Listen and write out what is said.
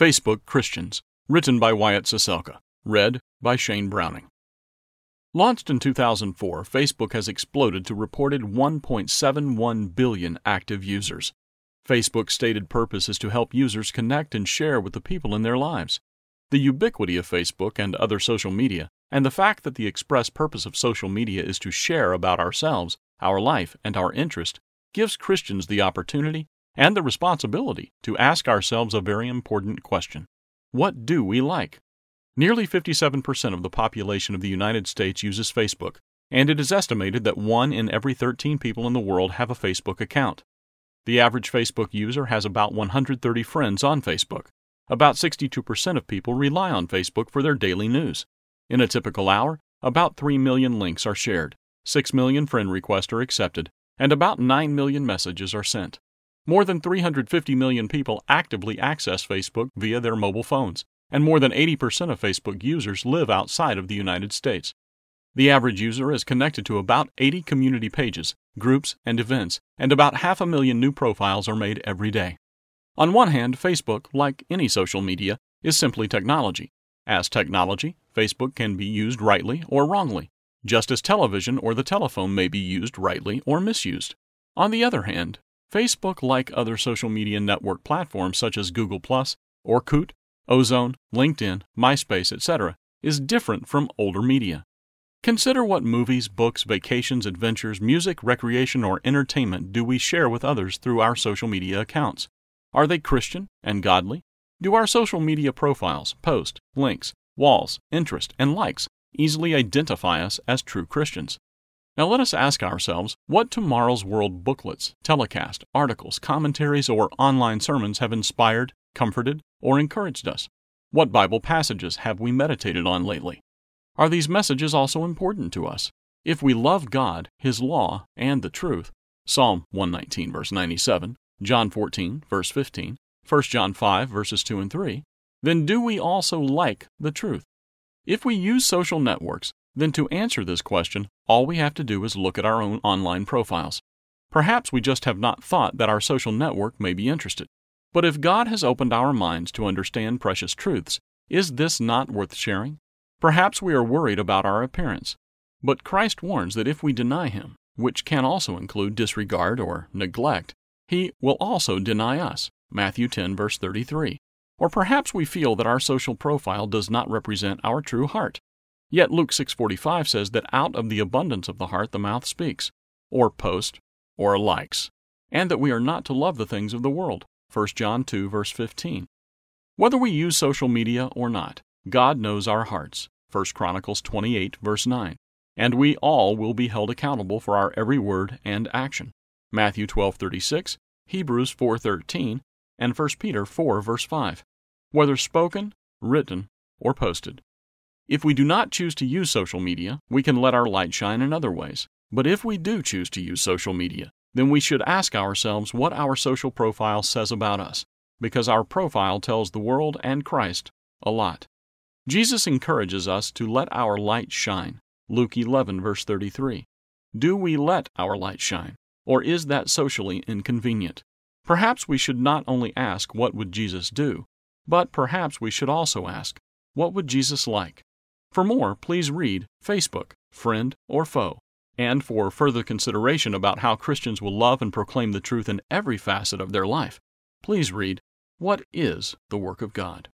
Facebook Christians, written by Wyatt Ciesielka, read by Shane Browning. Launched in 2004, Facebook has exploded to reported 1.71 billion active users. Facebook's stated purpose is to help users connect and share with the people in their lives. The ubiquity of Facebook and other social media, and the fact that the express purpose of social media is to share about ourselves, our life, and our interest, gives Christians the opportunity and the responsibility to ask ourselves a very important question What do we like? Nearly 57% of the population of the United States uses Facebook, and it is estimated that 1 in every 13 people in the world have a Facebook account. The average Facebook user has about 130 friends on Facebook. About 62% of people rely on Facebook for their daily news. In a typical hour, about 3 million links are shared, 6 million friend requests are accepted, and about 9 million messages are sent. More than 350 million people actively access Facebook via their mobile phones, and more than 80% of Facebook users live outside of the United States. The average user is connected to about 80 community pages, groups, and events, and about half a million new profiles are made every day. On one hand, Facebook, like any social media, is simply technology. As technology, Facebook can be used rightly or wrongly, just as television or the telephone may be used rightly or misused. On the other hand, Facebook, like other social media network platforms such as Google, or Orkut, Ozone, LinkedIn, MySpace, etc., is different from older media. Consider what movies, books, vacations, adventures, music, recreation, or entertainment do we share with others through our social media accounts. Are they Christian and godly? Do our social media profiles, posts, links, walls, interest, and likes easily identify us as true Christians? Now let us ask ourselves what Tomorrow's World booklets, telecast, articles, commentaries, or online sermons have inspired, comforted, or encouraged us? What Bible passages have we meditated on lately? Are these messages also important to us? If we love God, His law, and the truth, Psalm 119, verse 97, John 14, verse 15, 1 John 5, verses 2 and 3, then do we also like the truth? If we use social networks, then, to answer this question, all we have to do is look at our own online profiles. Perhaps we just have not thought that our social network may be interested. But if God has opened our minds to understand precious truths, is this not worth sharing? Perhaps we are worried about our appearance. But Christ warns that if we deny Him, which can also include disregard or neglect, He will also deny us. Matthew 10, verse 33. Or perhaps we feel that our social profile does not represent our true heart. Yet Luke 6:45 says that out of the abundance of the heart the mouth speaks, or post, or likes, and that we are not to love the things of the world. 1 John 2 verse 15. Whether we use social media or not, God knows our hearts. 1 Chronicles 28 verse 9. And we all will be held accountable for our every word and action. Matthew 12:36, Hebrews 4:13, and 1 Peter 4 verse 5. Whether spoken, written, or posted. If we do not choose to use social media, we can let our light shine in other ways. But if we do choose to use social media, then we should ask ourselves what our social profile says about us, because our profile tells the world and Christ a lot. Jesus encourages us to let our light shine. Luke 11, verse 33. Do we let our light shine, or is that socially inconvenient? Perhaps we should not only ask, What would Jesus do? but perhaps we should also ask, What would Jesus like? For more, please read Facebook, Friend or Foe. And for further consideration about how Christians will love and proclaim the truth in every facet of their life, please read What is the Work of God?